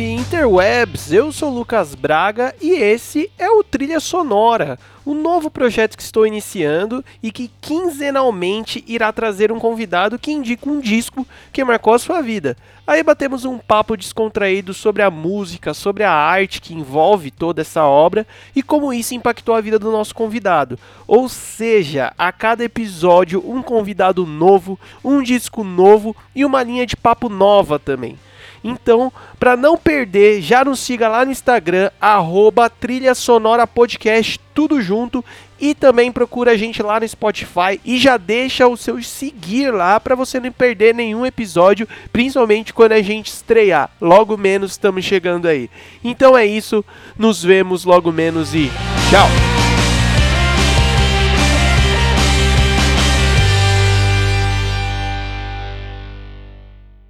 interwebs, eu sou Lucas Braga e esse é o Trilha Sonora, um novo projeto que estou iniciando e que quinzenalmente irá trazer um convidado que indica um disco que marcou a sua vida. Aí batemos um papo descontraído sobre a música, sobre a arte que envolve toda essa obra e como isso impactou a vida do nosso convidado. Ou seja, a cada episódio um convidado novo, um disco novo e uma linha de papo nova também. Então, para não perder, já nos siga lá no Instagram, arroba Trilha Sonora Podcast, tudo junto. E também procura a gente lá no Spotify e já deixa o seu seguir lá para você não perder nenhum episódio, principalmente quando a gente estrear. Logo menos estamos chegando aí. Então é isso, nos vemos logo menos e tchau!